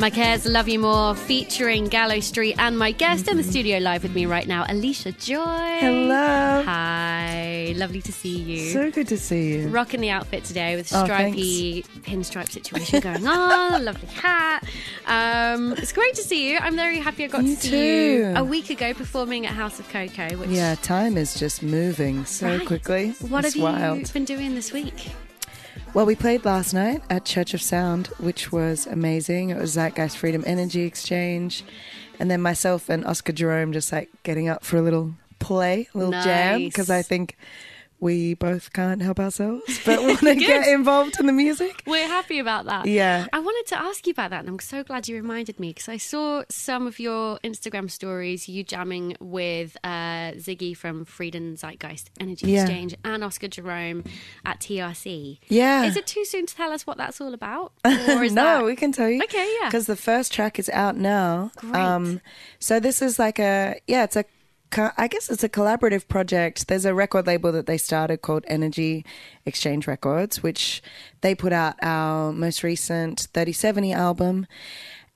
My cares, love you more, featuring Gallow Street, and my guest in the studio live with me right now, Allysha Joy. Hello. Hi, lovely to see you. So good to see you. Rocking the outfit today with Oh, stripy pinstripe situation going on, lovely hat. Um, it's great to see you. I'm very happy I got You to see you a week ago performing at House of Cocoa. Which, Yeah, time is just moving so Right. quickly. What it's have wild. you been doing this week? Well, we played last night at Church of Sound, which was amazing. It was Zeitgeist Freedom Energy Exchange. And then myself and Oscar Jerome just like getting up for a little play, a little jam, because I think we both can't help ourselves but want to get involved in the music. We're happy about that. Yeah. I wanted to ask you about that, and I'm so glad you reminded me because I saw some of your Instagram stories, you jamming with uh, Ziggy from Freedom Zeitgeist Energy Yeah. Exchange and Oscar Jerome at TRC. Yeah. Is it too soon to tell us what that's all about? Or is no, that... we can tell you. Okay, yeah. Because the first track is out now. Um, Great. so this is like a yeah, it's a I guess it's a collaborative project. There's a record label that they started called Energy Exchange Records, which they put out our most recent 3070 album.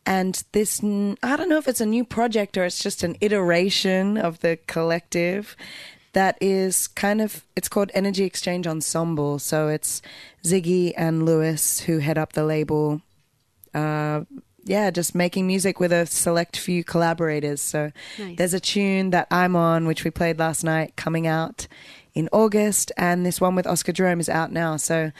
And this, I don't know if it's a new project or it's just an iteration of the collective that is kind of, it's called Energy Exchange Ensemble. So it's Ziggy and Lewis who head up the label uh, yeah, just making music with a select few collaborators. So Nice. there's a tune that I'm on, which we played last night, coming out in August, and this one with Oscar Jerome is out now. So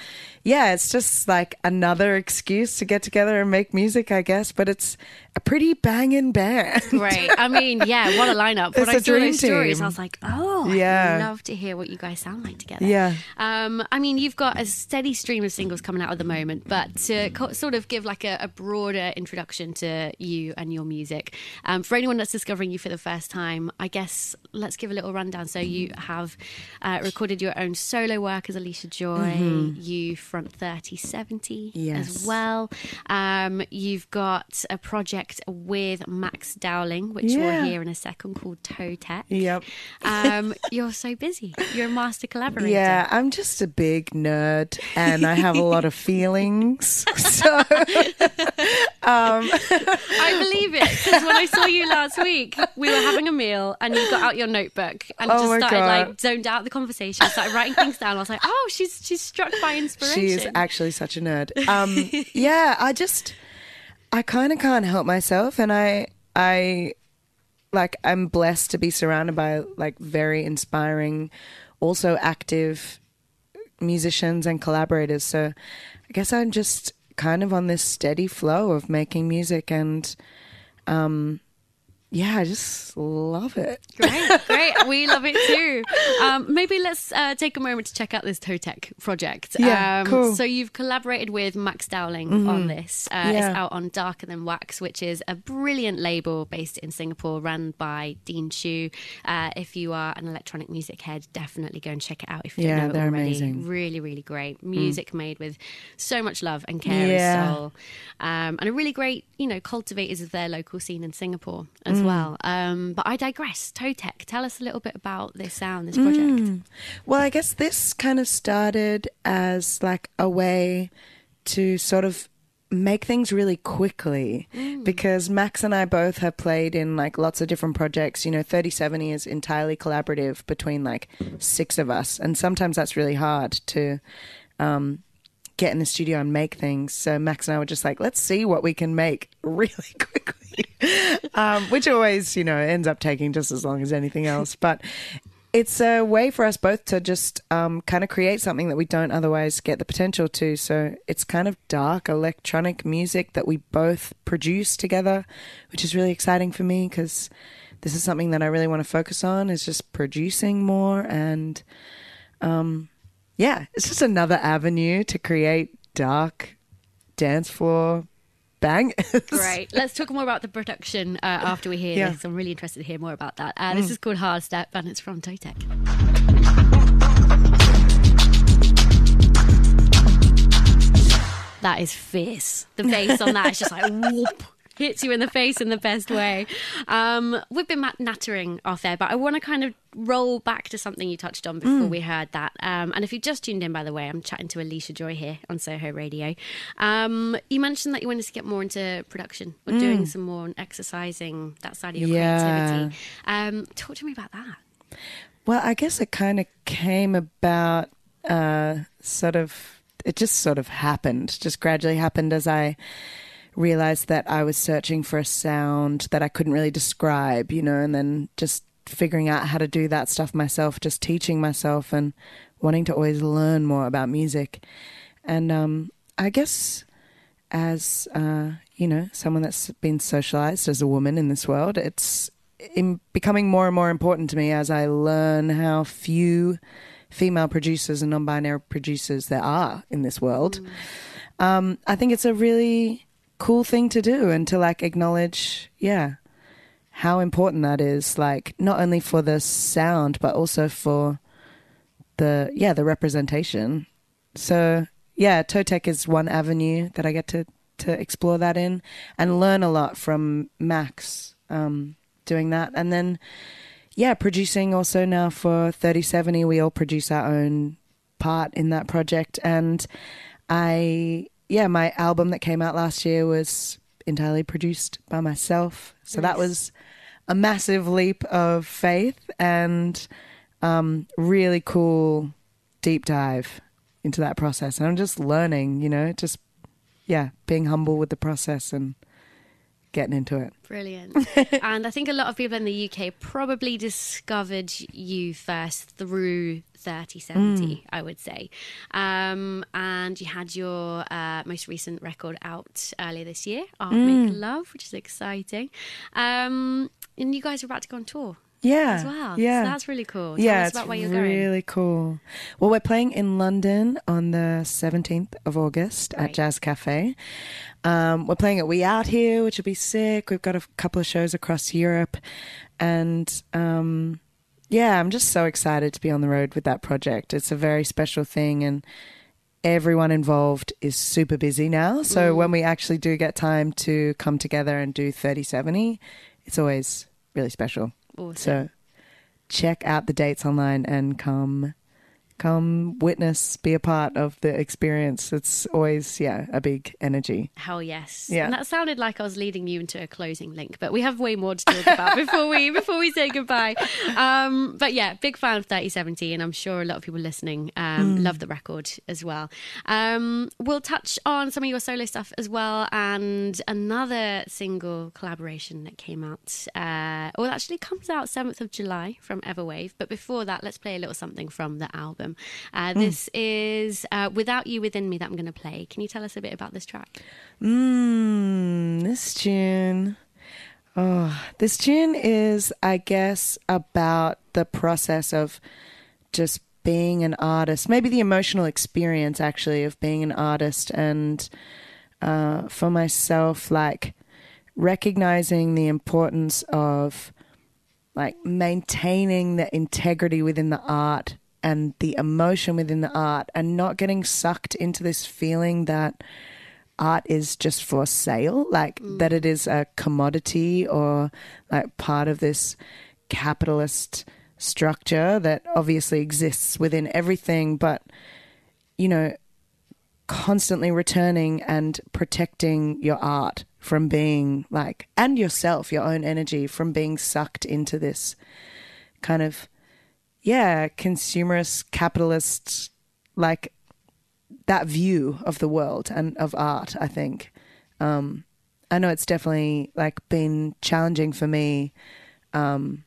yeah, it's just like another excuse to get together and make music, I guess. But it's a pretty banging band. right? I mean, yeah, what a lineup. When It's I a saw those stories, team. I was like, oh, Yeah. I'd love to hear what you guys sound like together. Yeah. Um, I mean, you've got a steady stream of singles coming out at the moment, but to co- sort of give like a, a broader introduction to you and your music, um, for anyone that's discovering you for the first time, I guess let's give a little rundown. So you have uh, recorded your own solo work as Allysha Joy. You front thirty seventy as well. Um, you've got a project with Max Dowling, which we'll hear in a second, called Totec. Yep. Um, you're so busy. You're a master collaborator. Yeah, I'm just a big nerd and I have a lot of feelings. So I believe it because when I saw you last week, we were having a meal and you got out your notebook and Oh just started God. like zoned out the conversation, started writing things down. I was like, oh, she's she's struck by inspiration. She is actually such a nerd. Um, yeah, I just, I kind of can't help myself, and I, I, like, I'm blessed to be surrounded by like very inspiring, also active musicians and collaborators. So, I guess I'm just kind of on this steady flow of making music, and, um, yeah, I just love it. Great, great. We love it too. Um, maybe let's uh, take a moment to check out this Totec project. Yeah, um, cool. Mm-hmm. So you've collaborated with Max Dowling on this. Uh, It's out on Darker Than Wax, which is a brilliant label based in Singapore, run by Dean Chu. Uh, if you are an electronic music head, definitely go and check it out if you Yeah, don't know they're already. amazing. Mm. Really, really great music made with so much love and care Yeah. and soul, um, and a really great, you know, cultivators of their local scene in Singapore as Mm. Well. Um, but I digress. Totec, tell us a little bit about this sound, this project. Mm. Well, I guess this kind of started as like a way to sort of make things really quickly because Max and I both have played in like lots of different projects. You know, 3070 is entirely collaborative between like six of us, and sometimes that's really hard to um, get in the studio and make things. So Max and I were just like, let's see what we can make really quickly, um, which always, you know, ends up taking just as long as anything else. But it's a way for us both to just um, kind of create something that we don't otherwise get the potential to. So it's kind of dark electronic music that we both produce together, which is really exciting for me because this is something that I really want to focus on is just producing more and um, yeah, it's just another avenue to create dark dance floor bang. Great. Let's talk more about the production uh, after we hear Yeah. this. I'm really interested to hear more about that. Uh, This is called Hard Step and it's from Totec. That is fierce. The bass on that is just like whoop. Hits you in the face in the best way. Um, we've been nattering off there, but I want to kind of roll back to something you touched on before we heard that. Um, and if you just tuned in, by the way, I'm chatting to Allysha Joy here on Soho Radio. Um, you mentioned that you wanted to get more into production or doing some more and exercising that side of your Yeah. creativity. Um, talk to me about that. Well, I guess it kind of came about, uh, sort of, it just sort of happened, just gradually happened as I realized that I was searching for a sound that I couldn't really describe, you know, and then just figuring out how to do that stuff myself, just teaching myself and wanting to always learn more about music. And um, I guess as uh, you know, someone that's been socialized as a woman in this world, it's in becoming more and more important to me as I learn how few female producers and non-binary producers there are in this world. Um, I think it's a really cool thing to do and to like acknowledge, yeah, how important that is. Like not only for the sound, but also for the yeah the representation. So yeah, Totec is one avenue that I get to to explore that in and learn a lot from Max um, doing that, and then yeah, producing also now for thirty seventy. We all produce our own part in that project, and I yeah, my album that came out last year was entirely produced by myself. So that was a massive leap of faith and um, really cool deep dive into that process. And I'm just learning, you know, just yeah, being humble with the process and getting into it. Brilliant. and I think a lot of people in the UK probably discovered you first through 3070, I would say. Um, and you had your uh, most recent record out earlier this year, Art Make Love, which is exciting. Um, and you guys are about to go on tour Yeah. as well. Yeah. So that's really cool. Tell yeah, it's about where you're really going. cool. Well, we're playing in London on the 17th of August Right. at Jazz Cafe. Um, we're playing at We Out Here, which will be sick. We've got a couple of shows across Europe. And um, yeah, I'm just so excited to be on the road with that project. It's a very special thing. And everyone involved is super busy now. So when we actually do get time to come together and do 3070, it's always really special. Awesome. So check out the dates online and come come witness, be a part of the experience. It's always yeah, a big energy. Hell yes. Yeah. And that sounded like I was leading you into a closing link, but we have way more to talk about before we before we say goodbye. Um, but yeah, big fan of 3070, and I'm sure a lot of people listening um, Hmm. love the record as well. Um, we'll touch on some of your solo stuff as well, and another single collaboration that came out. Uh, well, actually comes out 7th of July from Everwave. But before that, let's play a little something from the album. Uh, this is uh, Without You Within Me that I'm going to play. Can you tell us a bit about this track? Mmm, this tune. Oh, this tune is, I guess, about the process of just being an artist. Maybe the emotional experience, actually, of being an artist. And uh, for myself, like recognizing the importance of like maintaining the integrity within the art and the emotion within the art and not getting sucked into this feeling that art is just for sale, like mm. that it is a commodity or like part of this capitalist structure that obviously exists within everything, but you know, constantly returning and protecting your art from being like, and yourself, your own energy from being sucked into this kind of, yeah, consumerist, capitalist, like that view of the world and of art. I think. Um, I know it's definitely like been challenging for me, um,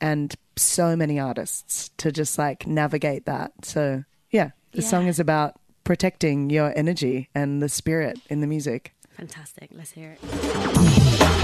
and so many artists to just like navigate that. So yeah, the Yeah. song is about protecting your energy and the spirit in the music. Fantastic. Let's hear it.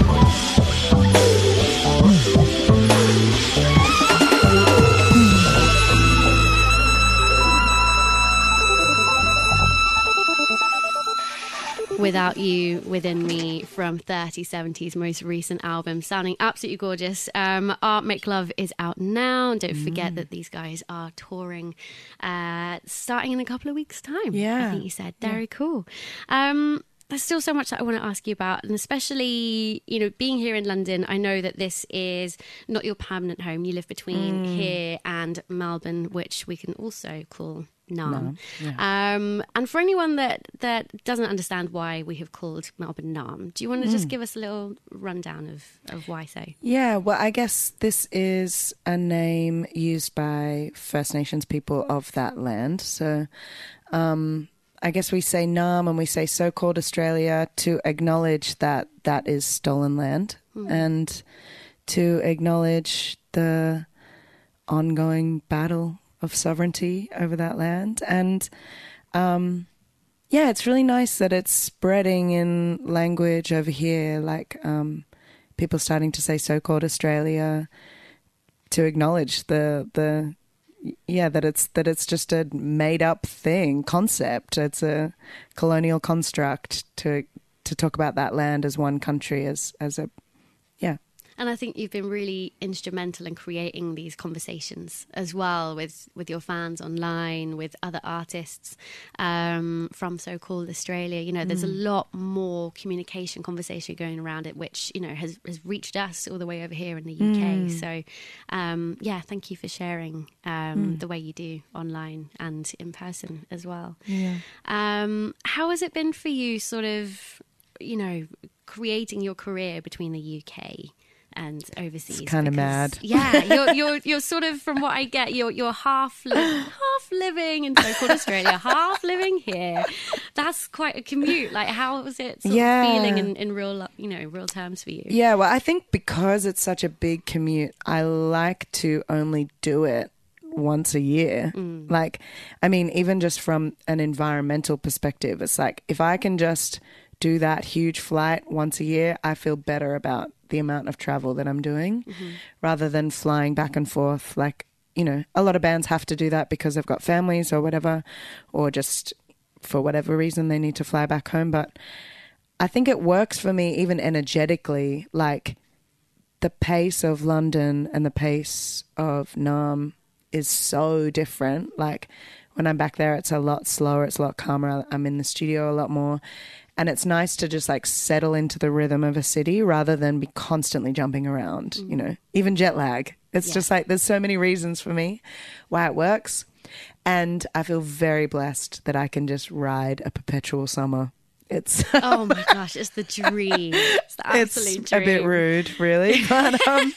Without You Within Me from 3070's most recent album, sounding absolutely gorgeous. Um, Art Make Love is out now. And don't forget that these guys are touring uh, starting in a couple of weeks' time. Yeah. I think you said. Very cool. Um, there's still so much that I want to ask you about, and especially, you know, being here in London, I know that this is not your permanent home. You live between here and Melbourne, which we can also call Naarm. um, and for anyone that, that doesn't understand why we have called Melbourne Naarm, do you want to just give us a little rundown of, of why so? Yeah, well, I guess this is a name used by First Nations people of that land. So um, I guess we say Naarm and we say so called Australia to acknowledge that that is stolen land and to acknowledge the ongoing battle of sovereignty over that land. And um, yeah, it's really nice that it's spreading in language over here, like um, people starting to say so-called Australia to acknowledge the the yeah that it's that it's just a made up thing concept. It's a colonial construct to to talk about that land as one country as as a And I think you've been really instrumental in creating these conversations as well with, with your fans online, with other artists um, from so-called Australia. You know, there's a lot more communication, conversation going around it, which you know has has reached us all the way over here in the UK. So, um, yeah, thank you for sharing um, the way you do online and in person as well. yeah Um, how has it been for you, sort of, you know, creating your career between the UK and overseas? It's kinda mad. Yeah, you're you're you're sort of, from what I get, you're you're half li- half living in so-called Australia, half living here. That's quite a commute. Like, how was it sort Yeah. of feeling in, in real, you know, real terms for you? Yeah, well, I think because it's such a big commute, I like to only do it once a year. Mm. Like, I mean, even just from an environmental perspective, it's like if I can just do that huge flight once a year, I feel better about the amount of travel that I'm doing mm-hmm. rather than flying back and forth. Like, you know, a lot of bands have to do that because they've got families or whatever, or just for whatever reason they need to fly back home. But I think it works for me even energetically. Like the pace of London and the pace of Naarm is so different. Like when I'm back there, it's a lot slower, it's a lot calmer. I'm in the studio a lot more. And it's nice to just like settle into the rhythm of a city rather than be constantly jumping around, you know, mm. even jet lag. It's Yeah. just like there's so many reasons for me why it works. And I feel very blessed that I can just ride a perpetual summer. It's Oh my gosh, it's the dream. It's the absolute it's dream. a bit rude, really. But um,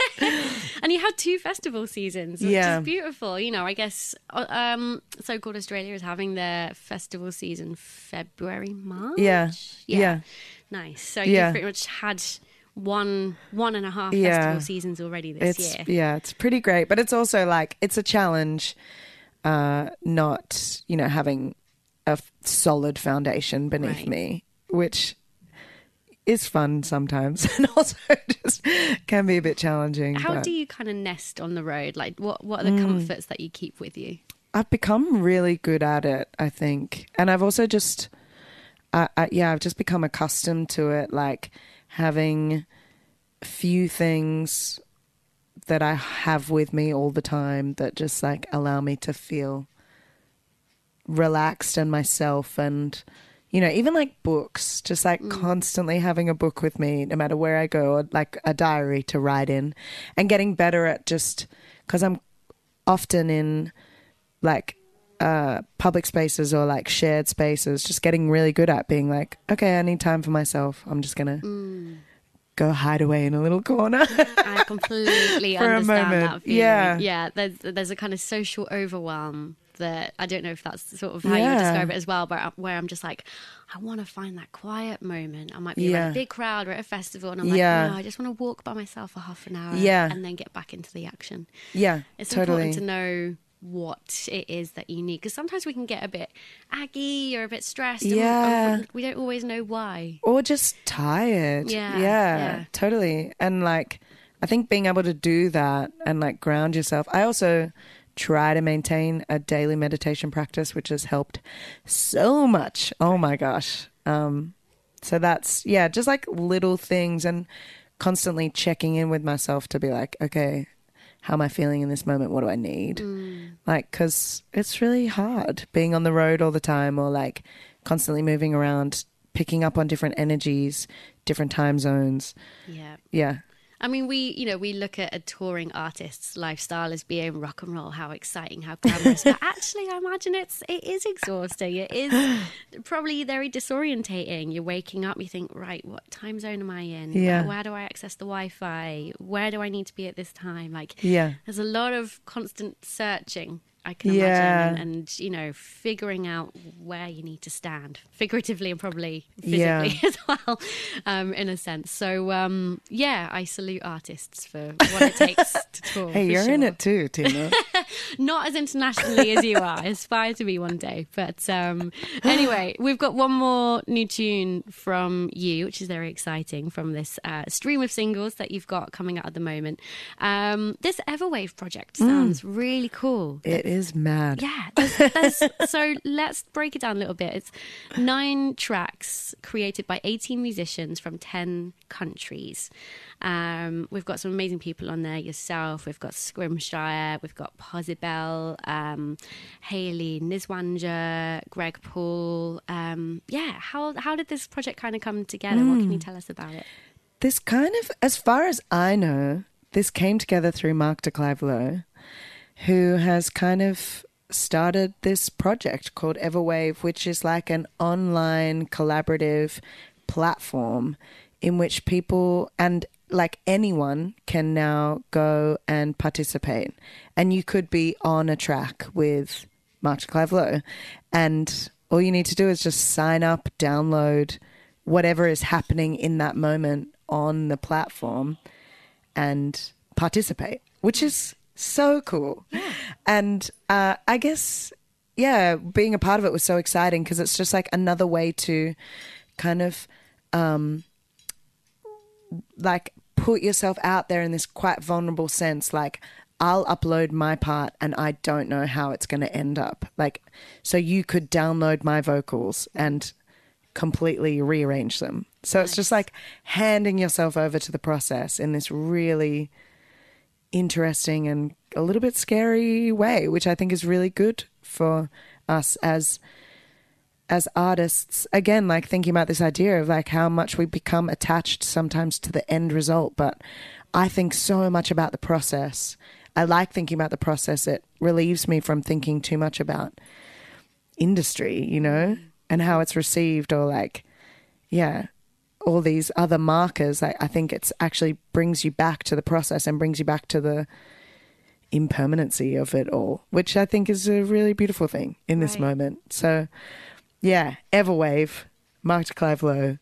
And you had two festival seasons, which Yeah. is beautiful. You know, I guess uh, um, so called Australia is having their festival season February, March. Yeah. Yeah. Nice. So Yeah. you've pretty much had one one and a half Yeah. festival seasons already this it's year. yeah, it's pretty great. But it's also like it's a challenge, uh, not you know having a solid foundation beneath Right. me, which is fun sometimes, and also just can be a bit challenging. How but do you kind of nest on the road? Like, what what are Mm. the comforts that you keep with you? I've become really good at it, I think. And I've also just, I, I, yeah, I've just become accustomed to it, like having few things that I have with me all the time that just like allow me to feel relaxed and myself and you know even like books just like constantly having a book with me no matter where i go or like a diary to write in and getting better at just because i'm often in like uh public spaces or like shared spaces just getting really good at being like okay i need time for myself i'm just gonna go hide away in a little corner I completely understand that feeling. Yeah. yeah. There's there's a kind of social overwhelm that I don't know if that's sort of how you Yeah. would describe it as well, but uh, where I'm just like, I want to find that quiet moment. I might be Yeah. around a big crowd or at a festival, and I'm like, Yeah. no, I just want to walk by myself for half an hour, Yeah. and then get back into the action. Yeah, It's totally. important to know what it is that you need because sometimes we can get a bit aggy or a bit stressed. and we- Yeah. we don't always know why. or just tired. Yeah, yeah, yeah. totally. And like, I think being able to do that and like ground yourself. I also try to maintain a daily meditation practice, which has helped so much. Oh my gosh. Um, so that's yeah, just like little things and constantly checking in with myself to be like, okay, how am I feeling in this moment? What do I need? Like, because it's really hard being on the road all the time or like constantly moving around, picking up on different energies, different time zones. Yeah. Yeah. I mean, we, you know, we look at a touring artist's lifestyle as being rock and roll, how exciting, how glamorous. but actually, I imagine it's it is exhausting. It is probably very disorientating. You're waking up, you think, right, what time zone am I in? Yeah. Where, where do I access the Wi-Fi? Where do I need to be at this time? Like, Yeah. there's a lot of constant searching. I can Yeah. imagine, and, and you know, figuring out where you need to stand, figuratively and probably physically Yeah. as well, um, in a sense. So, um, yeah, I salute artists for what it takes to tour. Hey, you're in it too, Tina. Not as internationally as you are. I aspire to be one day. But um, anyway, we've got one more new tune from you, which is very exciting from this uh, stream of singles that you've got coming out at the moment. Um, this Everwave project sounds really cool. it is mad. Yeah. There's, there's, so let's break it down a little bit. It's nine tracks created by 18 musicians from 10 countries. Um, we've got some amazing people on there. Yourself, we've got Scrimshire, we've got Posibel, um, Haley Niswanger, Greg Paul. Um, yeah, how how did this project kind of come together? What can you tell us about it? This kind of, as far as I know, this came together through Mark de Clive Lowe, who has kind of started this project called Everwave, which is like an online collaborative platform in which people and like anyone can now go and participate. And you could be on a track with Mark de Clive Lowe, and all you need to do is just sign up, download whatever is happening in that moment on the platform and participate, which is so cool. And uh, I guess, yeah, being a part of it was so exciting because it's just like another way to kind of um, like put yourself out there in this quite vulnerable sense. Like, I'll upload my part and I don't know how it's going to end up. Like, so you could download my vocals and completely rearrange them. So it's just like handing yourself over to the process in this really interesting and a little bit scary way, which I think is really good for us as as artists. Again, like thinking about this idea of like how much we become attached sometimes to the end result, but I think so much about the process. I like thinking about the process. It relieves me from thinking too much about industry, you know, mm. and how it's received or like yeah, all these other markers. I, I think it's actually brings you back to the process and brings you back to the impermanency of it all, which I think is a really beautiful thing in this Right. moment. So, yeah, Everwave, Mark de Clive Lowe,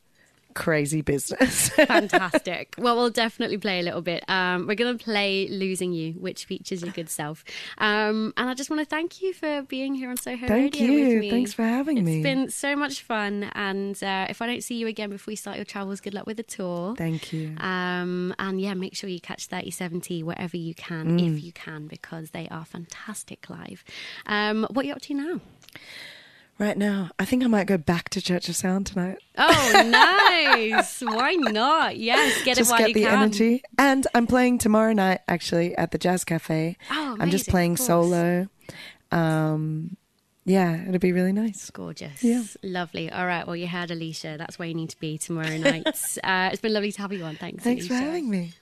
crazy business. Fantastic. well, we'll definitely play a little bit. Um, we're going to play Losing You, which features your good self. Um, and I just want to thank you for being here on Soho Thank Radio you. with me. Thanks for having It's me. It's been so much fun. And uh, if I don't see you again before you start your travels, good luck with the tour. Thank you. Um, and yeah, make sure you catch 3070 wherever you can, if you can, because they are fantastic live. Um, what are you up to now? Right now, I think I might go back to Church of Sound tonight. Oh, nice. Why not? Yes, get Just it while get you the can. energy. And I'm playing tomorrow night actually at the Jazz Cafe. Oh, amazing, I'm just playing solo. Um, yeah, it'll be really nice. Gorgeous. Yeah. Lovely. All right. Well, you heard Allysha. That's where you need to be tomorrow night. uh, it's been lovely to have you on. Thanks. Thanks for having me.